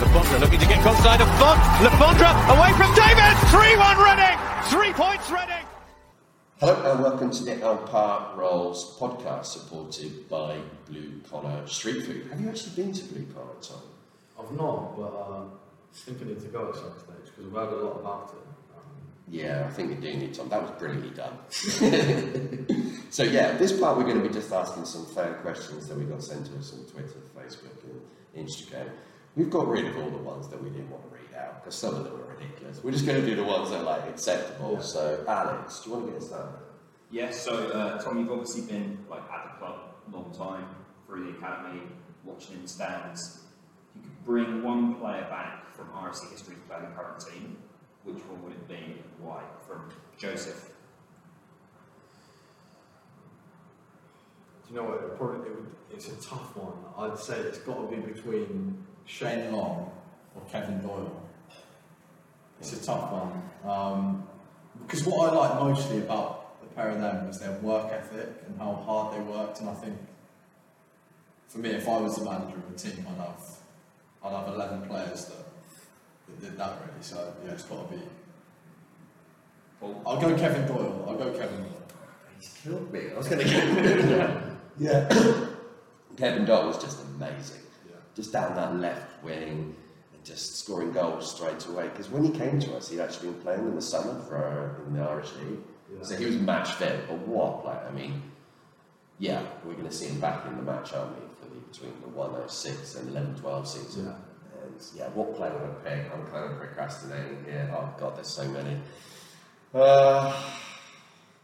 Le Fondre looking to get onside of Font. Le Fondre away from David. 3-1 Reading. Three points Reading. Hello and welcome to the Alpar Rolls podcast supported by Blue Collar Street Food. Have you actually been to Blue Collar, Tom? I've not, but uh, I think I need to go at some stage because I've heard a lot about it. Um, Yeah, I think you do need Tom. That was brilliantly done. so yeah, this part we're going to be just asking some fan questions that we got sent to us on Twitter, Facebook, and Instagram. We've got rid of all the ones that we didn't want to read out because some of them were ridiculous. We're just going to do the ones that are like acceptable. Yeah. So Alex, do you want to get us started? Yes, so uh, Tom, you've obviously been like at the club a long time, through the academy, watching in the stands. If you could bring one player back from RSC history to play in the current team, which one would it be and why? From Joseph. do you know what? It probably it would, it's a tough one. I'd say it's got to be between Shane Long or Kevin Doyle. It's a tough one um, because what I like mostly about the pair of them was their work ethic and how hard they worked. And I think for me, if I was the manager of a team, I'd have I'd have eleven players that, that did that really. So yeah, it's got to be. Paul? I'll go Kevin Doyle. I'll go Kevin Doyle. He's killed me. I was going to get Yeah. Kevin Doyle was just amazing. Yeah. Just down that left wing and just scoring goals straight away. Because when he came to us, he'd actually been playing in the summer for our, in the Irish League. So he was match fit. But what? Like, I mean, yeah, we're going to see him back in the match, aren't we, for the between the 106 and 11 12 season. Yeah. And yeah, what player would I pick? I'm kind of procrastinating here. Oh, God, there's so many. Uh,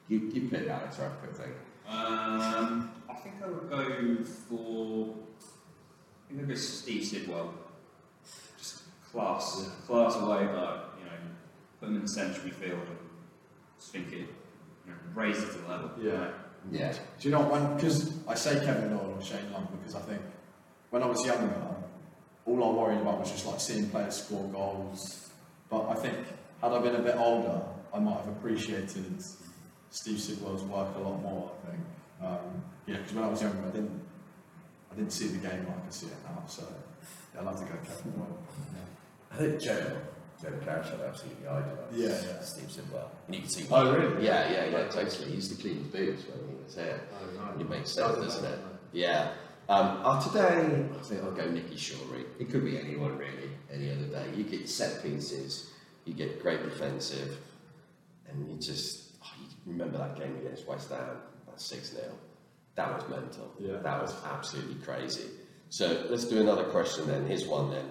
you, you pick Alex, right? Quick thing. Um, I think I would go for. I think I'd go Steve Sidwell. Just class, class away, but you know, put him in the central midfield and just think it, you know, raise it to the level. Yeah. Yeah. Do you know when? Because I say Kevin Nolan and Shane Long because I think when I was younger, all I worried about was just like seeing players score goals. But I think had I been a bit older, I might have appreciated Steve Sidwell's work a lot more. I think. Um, yeah, because when I was younger, I didn't, I didn't see the game like I see it now. So yeah, I'd love to go Kevin Doyle. I think Joe, Joe Parrish had absolutely idol. Yeah, yeah. Steve Sidwell. And you can see Oh, really? Yeah, yeah, yeah, totally. He used to clean his boots when he was here. Oh, right. And it makes sense, Doesn't doesn't matter, it? no. Yeah. Um, uh, today, I think I'll go Nicky Shorey. It could be anyone really, any other day. You get set pieces, you get great defensive, and you just oh, you remember that game against West Ham, that 6 0. That was mental. Yeah. That was absolutely crazy. So let's do another question then. Here's one then.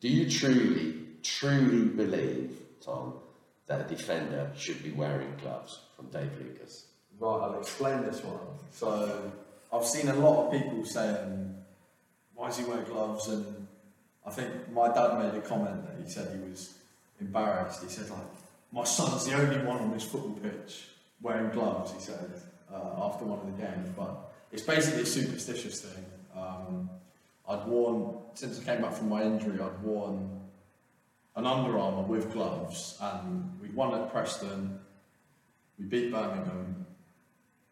Do you truly, truly believe, Tom, that a defender should be wearing gloves? From Dave Lucas. Right, I'll explain this one. So, I've seen a lot of people saying, why does he wear gloves? And I think my dad made a comment that he said he was embarrassed. He said, like, my son's the only one on this football pitch wearing gloves, he said, uh, after one of the games. But it's basically a superstitious thing. Um, I'd worn, since I came back from my injury, I'd worn an Under Armour with gloves, and we won at Preston. We beat Birmingham.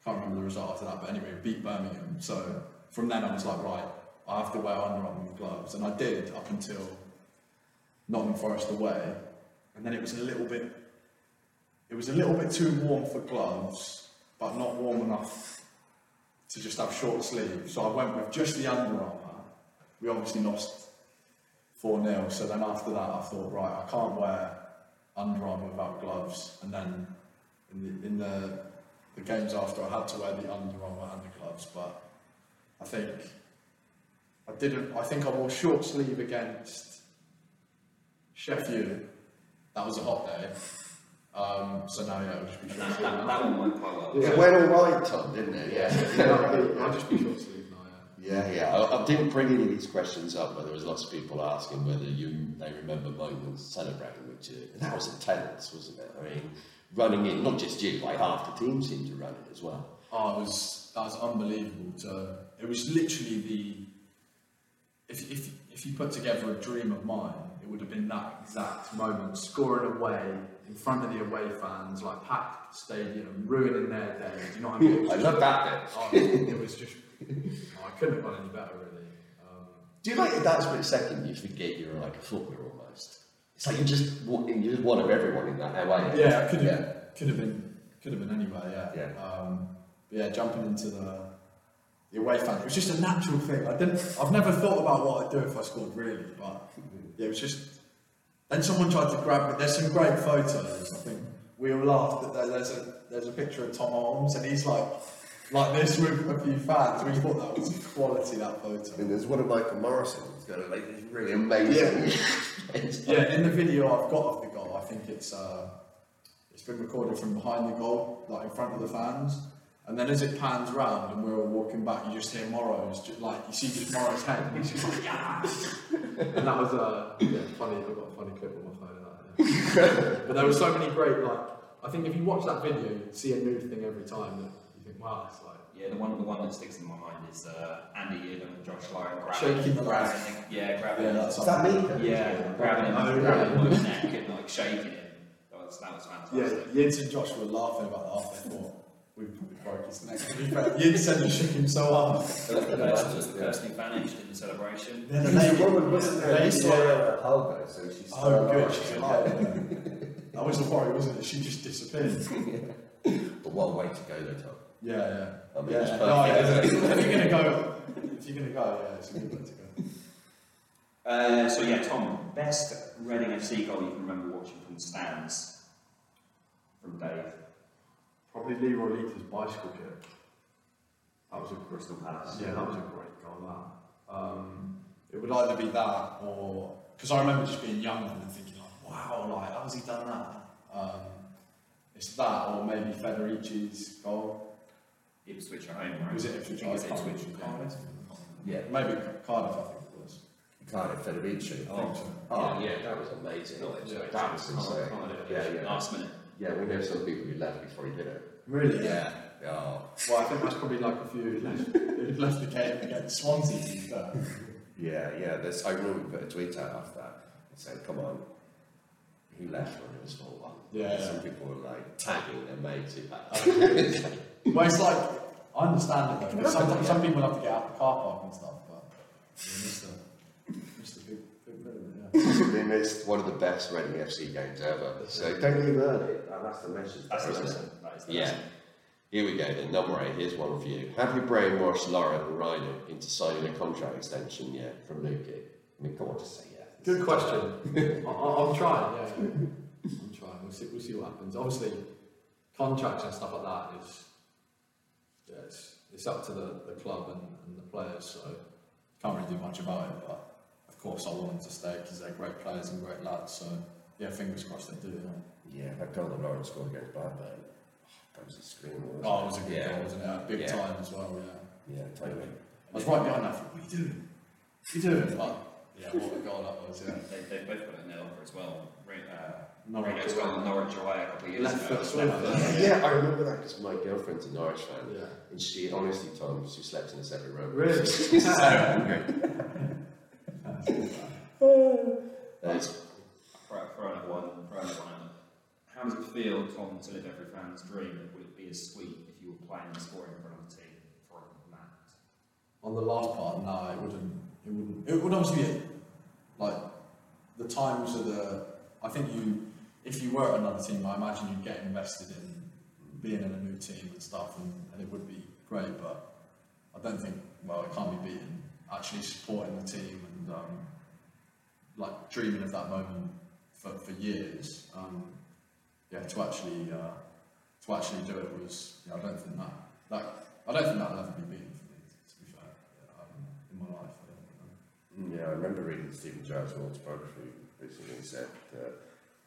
Can't remember the result after that, but anyway, we beat Birmingham. So from then I was like, right, I have to wear Under Armour with gloves, and I did up until Nottingham Forest away, and then it was a little bit. It was a little bit too warm for gloves, but not warm enough to just have short sleeves. So I went with just the Under Armour. We obviously lost 4 0. So then after that, I thought, right, I can't wear Under Armour without gloves. And then in the, in the, the games after, I had to wear the Under Armour and the gloves. But I think I didn't, I think I wore short sleeve against Sheffield. That was a hot day. Um, so now, yeah, it'll just be And short that, sleeve. that, that one went quite well. It went all right, Tom, didn't it? Yeah, I'll just be short sleeve now, yeah. Yeah, yeah. I, I didn't bring any of these questions up, but there was lots of people asking whether you they remember moments celebrating with you. And that was intense, wasn't it? I mean, running in, not just you, like half the team seemed to run it as well. Oh, it was that was unbelievable. To, it was literally the if, if if you put together a dream of mine, it would have been that exact moment, scoring away in front of the away fans, like packed stadium, ruining their day. Do you know what I mean? I love that bit. Oh, it was just. oh, I couldn't have gone any better, really. Um, Do you like that split second you forget you're like a footballer almost? It's like you're just wa- you're just one of everyone in that away. yeah, could have Yeah. could have been could have been anywhere. Yeah. Yeah. Um, but yeah, jumping into the the away fan, it was just a natural thing. I didn't. I've never thought about what I'd do if I scored really, but yeah, it was just. Then someone tried to grab me. There's some great photos. I think we all laughed that there's a there's a picture of Tom Holmes and he's like like this with a few fans. We thought that was quality that photo. And there's one of Michael Morrison who's got a like this really amazing. Yeah, in the video I've got of the goal, I think it's uh, it's been recorded from behind the goal, like in front of the fans. And then as it pans round and we're all walking back, you just hear Morrow's, just like you see just Morrow's head, and he's just like, yeah. And that was uh, yeah, funny. I've got a funny clip on my phone of that. Yeah. but there were so many great, like I think if you watch that video, you see a new thing every time that you think, wow, it's like. Yeah, the one the one that sticks in my mind is uh, Andy Eden and Josh Lyon grabbing, Shaking the grabbing, him, yeah, grabbing, Yeah, that's that me? yeah, grabbing him, Oh, grabbing him really? by the neck and like shaking him. That was that was Yeah, fantastic. Yids and Josh were laughing about that after they thought we probably broke his neck. To be said he shook him so hard. Kirsten, Kirsten vanished in the celebration. Then the lady, woman, wasn't there? the lady- Yeah, Holger, so she's Oh, good, she's alive. that was the worry, wasn't it? She just disappeared. But what a way to go though, Tom. Yeah, yeah. I mean, yeah. it's No, yeah, if you're gonna go, if you're gonna go, yeah, it's a good way to go. Uh, so yeah, Tom, best Reading FC goal you can remember watching from the stands from Dave. Probably Leroy Lita's bicycle kick. That was a Crystal Palace. Yeah, that was a great goal. That um, it would either be that or because I remember just being young and thinking like, wow, like how has he done that? Um, it's that or maybe Federici's goal. Ipswich at home, right? Was it Ipswich? I think it's I can't Ipswich. remember. Yeah, Maybe Cardiff, I think it was. Cardiff Federici. I think so. Oh yeah, that was amazing. Yeah. that was insane. Yeah, yeah. Last minute. Yeah, we know some people who left before he did it. Really? Yeah. Oh. Well, I think that's probably like a few who left, who left the game against Swansea. to be. Yeah, yeah. There's, I remember we put a tweet out after that saying, "Come on, who left when it was four one?" Yeah, Some yeah. people were like tagging their mates. who Okay. had- oh, Well, it's like I understand it though. But some people have to get out of the car park and stuff, but yeah, missed the, missed the big, big bit of it. Yeah. they missed one of the best Reading FC games ever. So don't leave early. And that's the message. That's the isn't it? lesson. The Yeah. lesson. Here we go then, number eight, here's one for you. Have you brainwashed Laurent and Ryder into signing a contract extension yet from Lukey? I mean, come on, just say yeah. Good question. I, I- I'm trying. Yeah, I'm trying. We'll see. We'll see what happens. Obviously, contracts and stuff like that is yeah, it's, it's up to the, the club and, and the players. So can't really do much about it. But of course, I want them to stay because they're great players and great lads. So yeah, fingers crossed they do. Yeah. Yeah, that goal that Laurent scored against Blackburn, that was a screamer. Oh, it was a good yeah. goal, wasn't it? A Big Yeah. time as well. Yeah. Yeah, totally. I was right behind that. What are you doing? What are you doing? But, yeah, what a goal that was. Yeah. They, they both got it in their offer as well. Ra- Uh, Norwich Radio's away. got Norwich away a couple of years Left ago. foot swimmer. Yeah, I remember that because my girlfriend's a Norwich fan. Yeah. And she, honestly, Tom, she slept in a separate room. Really? Uh, That's Friday one, Friday one. How does it feel, Tom, to live every fan's dream? It would be as sweet if you were playing and scoring for another team for Matt. On the last part, no, it wouldn't. It wouldn't. It would obviously be like the times of the. I think you, if you were at another team, I imagine you'd get invested in being in a new team and stuff, and, and it would be great. But I don't think. Well, it can't be beaten Actually supporting the team and um, like dreaming of that moment for, for years. Um, yeah, to actually uh, to actually do it was. Yeah, I don't think that that I don't think that'll ever be beaten for me. To be fair, yeah, um, in my life, I don't think. Yeah, I remember reading Steven Gerrard's autobiography recently. He said that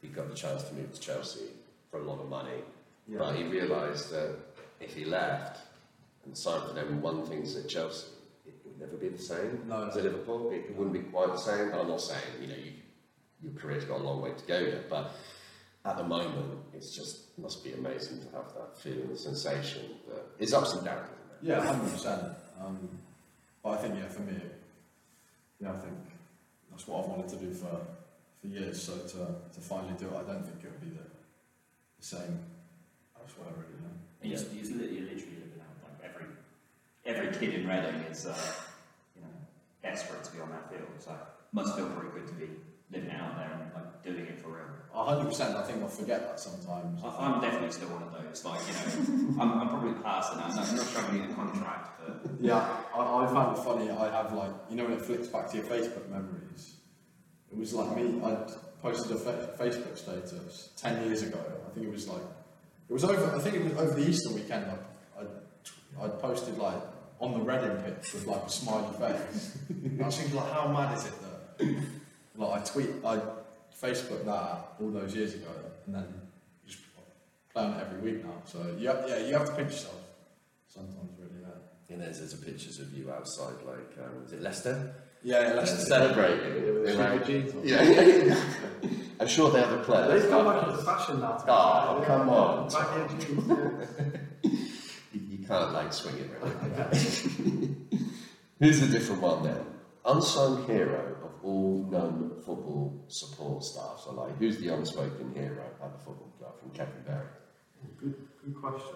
he got the chance to move to Chelsea for a lot of money, but he realised that if he left and signed for them one won things at Chelsea, it would never be the same No, as no. at Liverpool. It, it wouldn't be quite the same. I'm not saying you know you, your career's got a long way to go yet, but at the moment, it's just must be amazing to have that feeling, the sensation. That it's ups and downs. Isn't it? Yeah, hundred percent. Um, but I think yeah, for me, yeah, I think that's what I've wanted to do for for years. So to to finally do it, I don't think it would be the, the same elsewhere, really. No. And you're, you're, li- you're literally living out like every every kid in Reading is uh, you know desperate to be on that field. So must feel pretty good to be living out there and like doing it for real. A hundred percent. I think I forget that sometimes. I- I'm definitely still one of those. Like you know, I'm, I'm probably past now. I'm not struggling in a contract, but Yeah, I, I found it funny. I have like, you know, when it flicks back to your Facebook memories. It was like me. I posted a fa- Facebook status ten years ago. I think it was like, it was over. I think it was over the Easter weekend. I, I, I posted like on the Reading pitch with like a smiley face. and I was thinking like, how mad is it that like I tweet, I Facebook that all those years ago, and then just play on it every week now. So yeah, yeah, you have to pinch yourself sometimes, really. Yeah. And there's, there's pictures of you outside, like, um, is it Leicester? Yeah, yeah, let's just celebrating. Yeah, with the jeans. Yeah, yeah, yeah. I'm sure they have a player. They've gone back into fashion now. to be Oh, fair. come on. Can't like swing it really. Here's a different one then. Unsung hero of all known football support staff. So like, who's the unspoken hero at the football club from Kevin Berry? Good, good question.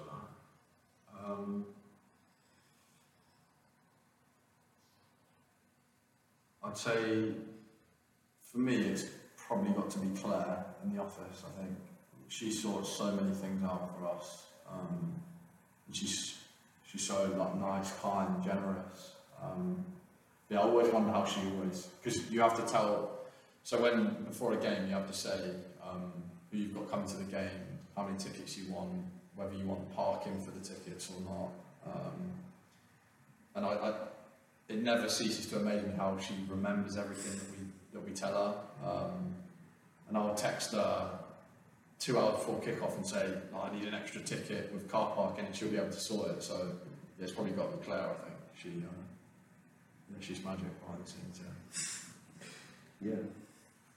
Um, I'd say for me, it's probably got to be Claire in the office. I think she sorts so many things out for us. Um, she's she's so like nice, kind, generous. Um, yeah, I always wonder how she always because you have to tell. So when before a game, you have to say um, who you've got coming to the game, how many tickets you want, whether you want parking for the tickets or not. Um, and I, I, it never ceases to amaze me how she remembers everything that we that we tell her. Um, and I'll text her two hours before kickoff and say, "Oh, I need an extra ticket with car parking, and she'll be able to sort it. So yeah, it's probably got to be Claire. I think she, uh, yeah, she's magic behind the scenes. Yeah. Yeah.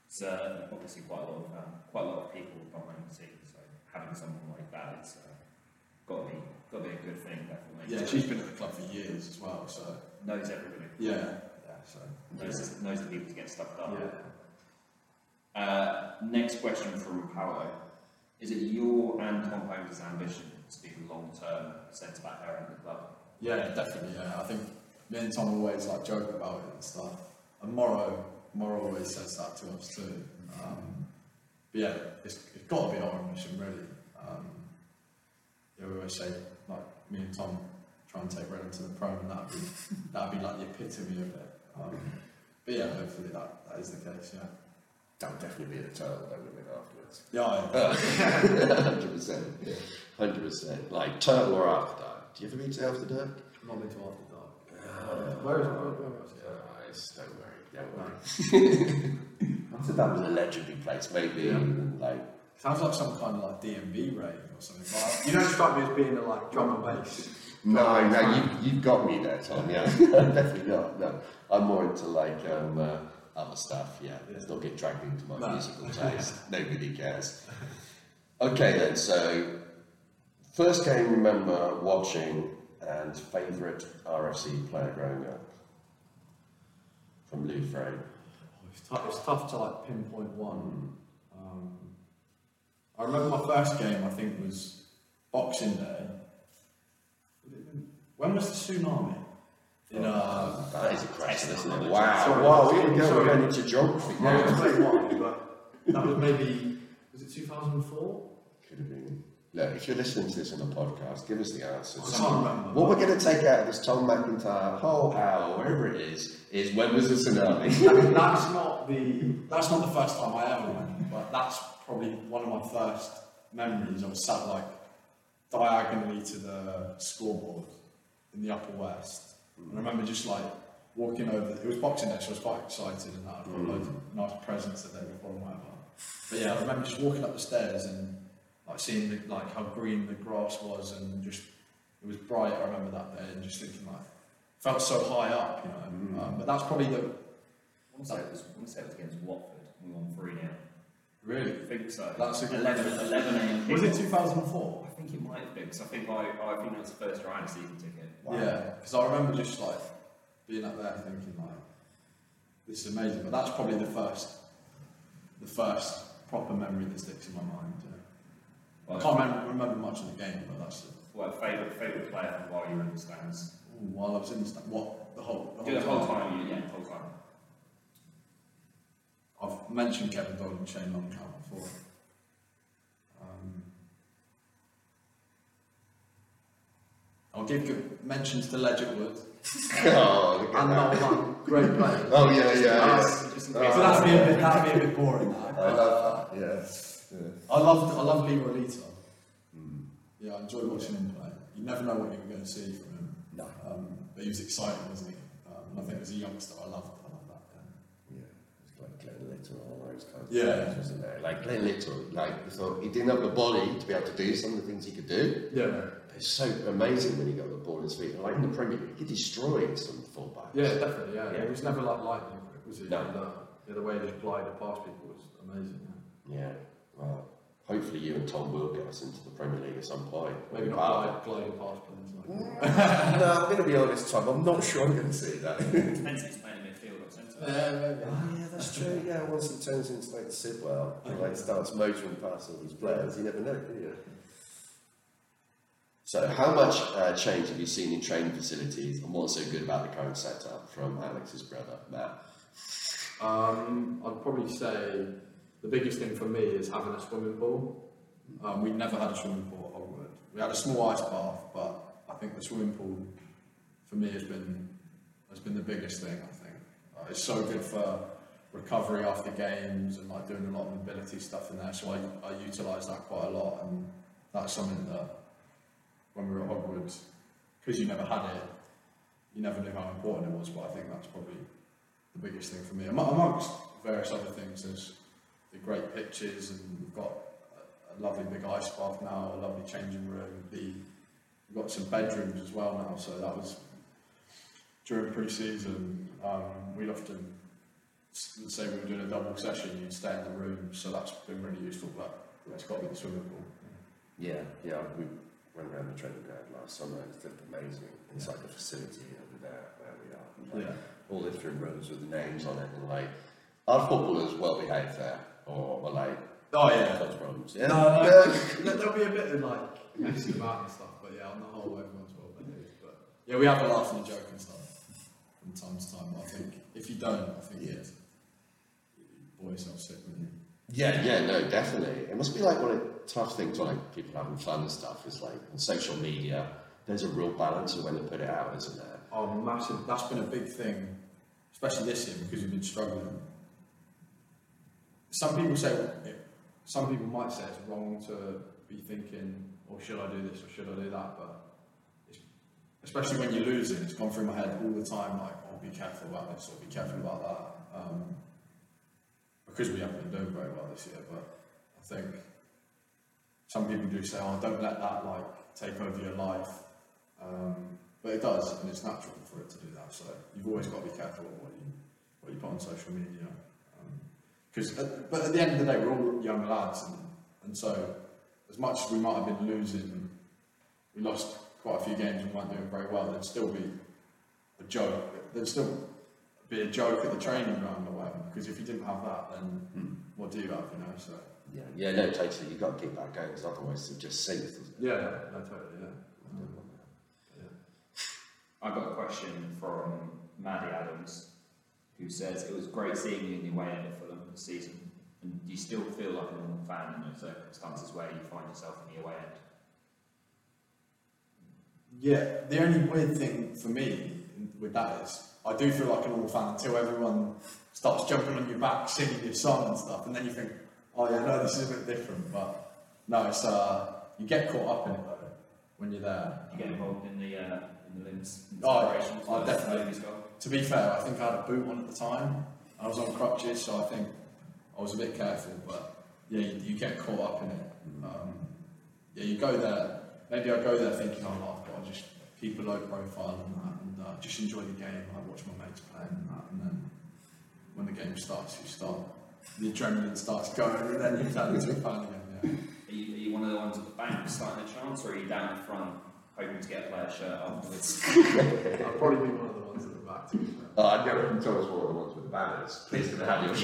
it's uh, obviously quite a lot of um, quite a lot of people behind the scenes. So having someone like that, it's uh, got to be got to be a good thing. Definitely. Yeah, she's been at the club for years as well. So knows everybody. yeah, yeah. So Knows, knows the people to get stuff done. yeah. Uh, next question from Paolo. Is it your and Tom Holmes' ambition to be the long-term centre back there at the club? Yeah, definitely. Yeah, I think me and Tom always like joke about it and stuff. And Morrow, Morrow always says that to us too. Um, but yeah, it's, it's got to be our ambition, really. Um, yeah, we always say like me and Tom try and take Reading to the Prem, and that'd be that'd be like the epitome of it. Um, but yeah, hopefully that, that is the case. Yeah. That would definitely be the title they would win afterwards. Yeah. I- Hundred percent. Hundred percent. Like turtle or after dark. Do you ever read to after dark? Not into after dark. Uh, Where is it? Where, where is it? Guys, don't worry, don't worry. That was a legendary place, maybe yeah. like Sounds like some kind of like DMV rave or something. But You don't strike me as being a like drum and bass. No, no, you, you've got me there, Tom. Yeah, definitely not. No, I'm more into like um, uh, other stuff. Yeah, let's not get dragged into my No. musical taste. Nobody cares. Okay, then. So, first game you remember watching and favourite RFC player growing up from Lou Frame. It's tough, it's tough to like pinpoint one. Um, I remember my first game. I think was Boxing Day. When was the tsunami? In uh, That is a question, isn't it? Wow. Sorry. wow, we go. Sorry. We're going into geography no, now. it's very wide, but that was maybe was it 2004? Could have been. Look, if you're listening to this on a podcast, give us the answer. I can't remember. What we're going to take out of this Tom McIntyre whole hour, wherever it is, is when was the tsunami? That- that's not the that's not the first time I ever went, but that's probably one of my first memories. I was sat like diagonally to the scoreboard in the upper west. And I remember just like walking over. It was Boxing Day, so I was quite excited, and that I got loads of nice presents the day before and whatever. But yeah, I remember just walking up the stairs and like seeing the, like how green the grass was, and just it was bright. I remember that day, and just thinking like felt so high up, you know. Um, but that's probably the I want to say it was, I want to say it was against Watford. We won 3 0. really. I think so. That's a good- 11, 11 a.m. Was it 2004? I think it might have been, because I think I, I think that was the first year I had a season ticket. Yeah, because I remember just like being up there thinking like, this is amazing. But that's probably the first, the first proper memory that sticks in my mind. Yeah. I can't remember, remember much of the game, but that's the, Well, favourite favourite player from while you were in the stands. ooh, while I was in the stand. What the whole the whole, Yeah, the whole time, you- yeah, the whole time. I've mentioned Kevin Doyle and Shane Longchamp before. Um, I'll give good mentions to Ledger Wood oh, look at and that. Nolan, great players. Oh, yeah, yeah, yeah. Just in So case- that'd be a bit, that'd be a bit boring. That. I love that, yeah. Yeah. I loved, I love Leroy Lita. Yeah, I enjoyed watching him play. You never know what you were going to see from him. No. Um, but he was exciting, wasn't he? Um, I think as a youngster, I loved, I loved that. Guy. Yeah, it's like Glenn Little all those kinds of Yeah. things, wasn't there? Like Glenn Little, like so he didn't have the body to be able to do some of the things he could do. Yeah. But it's so amazing when he got the ball in his feet. Like in the Premier League, he destroyed some fullbacks. Yeah, definitely. Yeah. Yeah. It was never like lightning was it? No. Uh, yeah, the way he just glided past people was amazing. Yeah. Yeah. Well, hopefully you and Tom will get us into the Premier League at some point. Maybe not Wow. glide, gliding past players. Like no, I'm going to be honest, Tom. I'm not sure I'm going to see that. Depends if it's playing midfield or centre. yeah. Oh yeah, that's true. Yeah, once he turns into like Sidwell and like starts motoring past all these players, you never know, do you? So, how much uh, change have you seen in training facilities, and what's so good about the current setup from Alex's brother Matt? Um, I'd probably say the biggest thing for me is having a swimming pool. Um, we never had a swimming pool at Hogwood. We had a small ice bath, but I think the swimming pool for me has been has been the biggest thing. I think uh, it's so good for recovery after games and like doing a lot of mobility stuff in there. So I, I utilise that quite a lot, and that's something that when we were at Hogwood, because you never had it, you never knew how important it was. But I think that's probably the biggest thing for me. Am- Amongst various other things, there's the great pitches, and we've got a, lovely big ice bath now, a lovely changing room. The, we've got some bedrooms as well now, so that was during pre-season. Um, we'd often say we were doing a double session, you'd stay in the room, so that's been really useful. But it's got to be the swimming pool. Yeah, yeah, we went around the training ground last summer. It's amazing inside the facility over there where we are. Like, All the different rooms with the names on it, and like, are footballers well behaved there, or, or like, Oh yeah. those problems? Yeah. No, Yeah. no, there'll be a bit of like messing about and stuff, but yeah, on the whole, everyone's well behaved. But yeah, we have a laugh and a joke and stuff from time to time. But I think if you don't, I think it's you bore yourself sick, wouldn't you? Yeah, yeah, no, definitely. It must be like one of the tough things, like people having fun and stuff, is like on social media, there's a real balance of when they put it out, isn't there? Oh, massive! That's been a big thing, especially this year because we've been struggling. Some people say, some people might say it's wrong to be thinking, "Oh, should I do this or should I do that?" But especially when you're losing, it's gone through my head all the time. Like, "Oh, be careful about this or be careful about that," um, because we haven't been doing very well this year. But I think some people do say, "Oh, don't let that like take over your life." Um, but it does, and it's natural for it to do that. So you've always got to be careful what you what you put on social media. Because, but at the end of the day, we're all young lads, and, and so as much as we might have been losing, we lost quite a few games and weren't doing very well. There'd still be a joke. There'd still be a joke at the training ground or whatever. Because if you didn't have that, then hmm. what do you have? You know. So Yeah, yeah, no, totally. You've got to keep that going because otherwise it just sinks. Yeah, yeah, no, totally, yeah. I got a question from Maddie Adams, who says it was great seeing you in the away end of Fulham this season. And do you still feel like a normal fan in those circumstances where you find yourself in the away end? Yeah, the only weird thing for me with that is I do feel like a normal fan until everyone starts jumping on your back, singing your song and stuff, and then you think, oh yeah, no, this is a bit different. But no, it's uh, you get caught up in it though when you're there. You get involved in the uh, in the limbs Oh, celebrations? oh, definitely. To be fair, I think I had a boot on at the time. I was on crutches, so I think I was a bit careful. But yeah, you, you get caught up in it. Um, yeah, you go there. Maybe I go there thinking, oh, no, I've got to just keep a low profile and that, and uh, just enjoy the game. I watch my mates play and that, and then when the game starts, you start the adrenaline starts going, and then you turn into a fan again. Yeah. Are you, are you one of the ones at the back starting a chance, or are you down front hoping to get a player shirt afterwards? I'll probably be one of the ones at the back. To be fair. Oh, I'd go from Thomas one of the ones with the banners. Pleased to have you.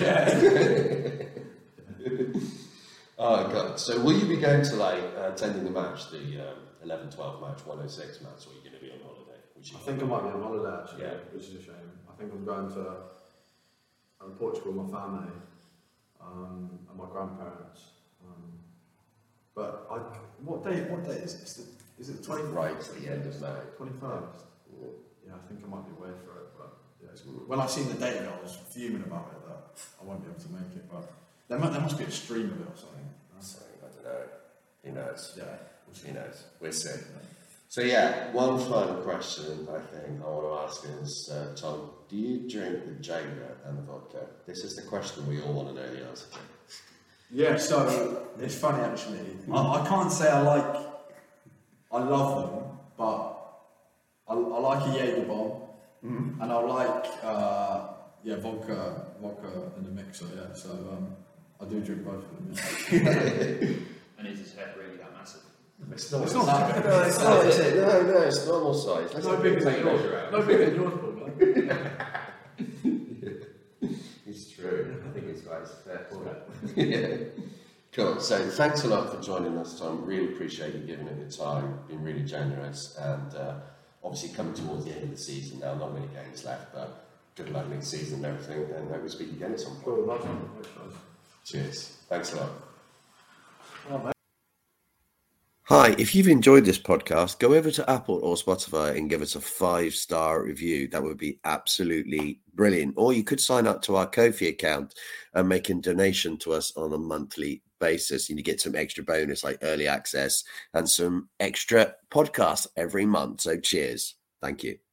oh, God. So, will you be going to like uh, attending the match, the um, 11 12 match, 106 match, or are you going to be on holiday? Which you I think I might be on holiday actually, Yeah. which is a shame. I think I'm going to uh, Portugal with my family um, and my grandparents. Um, but I, what day? What day is it? Is it, is it the twenty right at the end of May. twenty first? Yeah, I think I might be away for it. But yeah, it's When I seen the date, I was fuming about it that I won't be able to make it. But there, mu- there must be a stream of it or something. So, I don't know. Who knows? Yeah. Who knows? We'll see. So yeah, one final question I think I want to ask is, uh, Tom, do you drink the Jager and the vodka? This is the question we all want to know the answer to. Yeah, so it's funny actually. I, I can't say I like, I love them, but I, I like a Jaeger bomb, and I like uh, yeah vodka, vodka in the mixer. Yeah, so um, I do drink both of them. Yeah. and is his head really that massive? It's not, It's not that big. No, it's not, is it? No, no, it's normal size. Let's no not bigger take than measure yours. No bigger than yours, probably. It's true. I think it's right. It's a fair point. yeah. Cool. So thanks a lot for joining us, Tom. Really appreciate you giving it your time. Been really generous, and uh, obviously coming towards the end of the season now. Not many games left, but good luck next season and everything. And hope we speak again at some point. Cool, nice one. Thanks, guys. Cheers. Thanks a lot. Hi, if you've enjoyed this podcast, go over to Apple or Spotify and give us a five star review. That would be absolutely brilliant. Or you could sign up to our Ko-fi account and make a donation to us on a monthly basis. And you get some extra bonus like early access and some extra podcasts every month. So cheers. Thank you.